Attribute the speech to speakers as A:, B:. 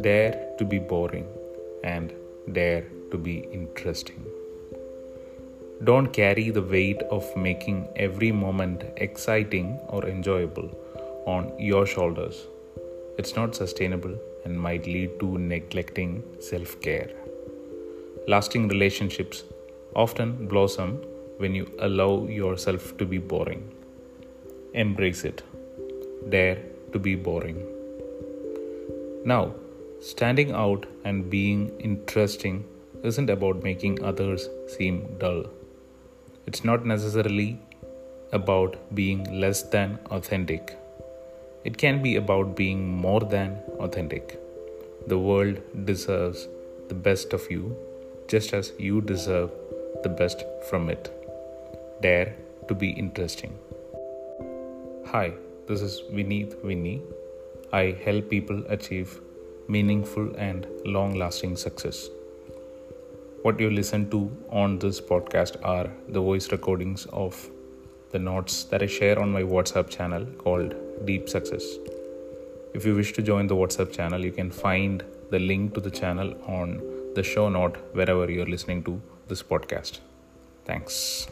A: Dare to be boring and dare to be interesting. Don't carry the weight of making every moment exciting or enjoyable on your shoulders. It's not sustainable and might lead to neglecting self care. Lasting relationships often blossom when you allow yourself to be boring. Embrace it. Dare to be boring. Now, standing out and being interesting isn't about making others seem dull. It's not necessarily about being less than authentic. It can be about being more than authentic. The world deserves the best of you just as you deserve the best from it. Dare to be interesting. Hi, this is Vineet Vinny. I help people achieve meaningful and long lasting success. What you listen to on this podcast are the voice recordings of the notes that I share on my WhatsApp channel called Deep Success. If you wish to join the WhatsApp channel, you can find the link to the channel on the show note wherever you're listening to this podcast. Thanks.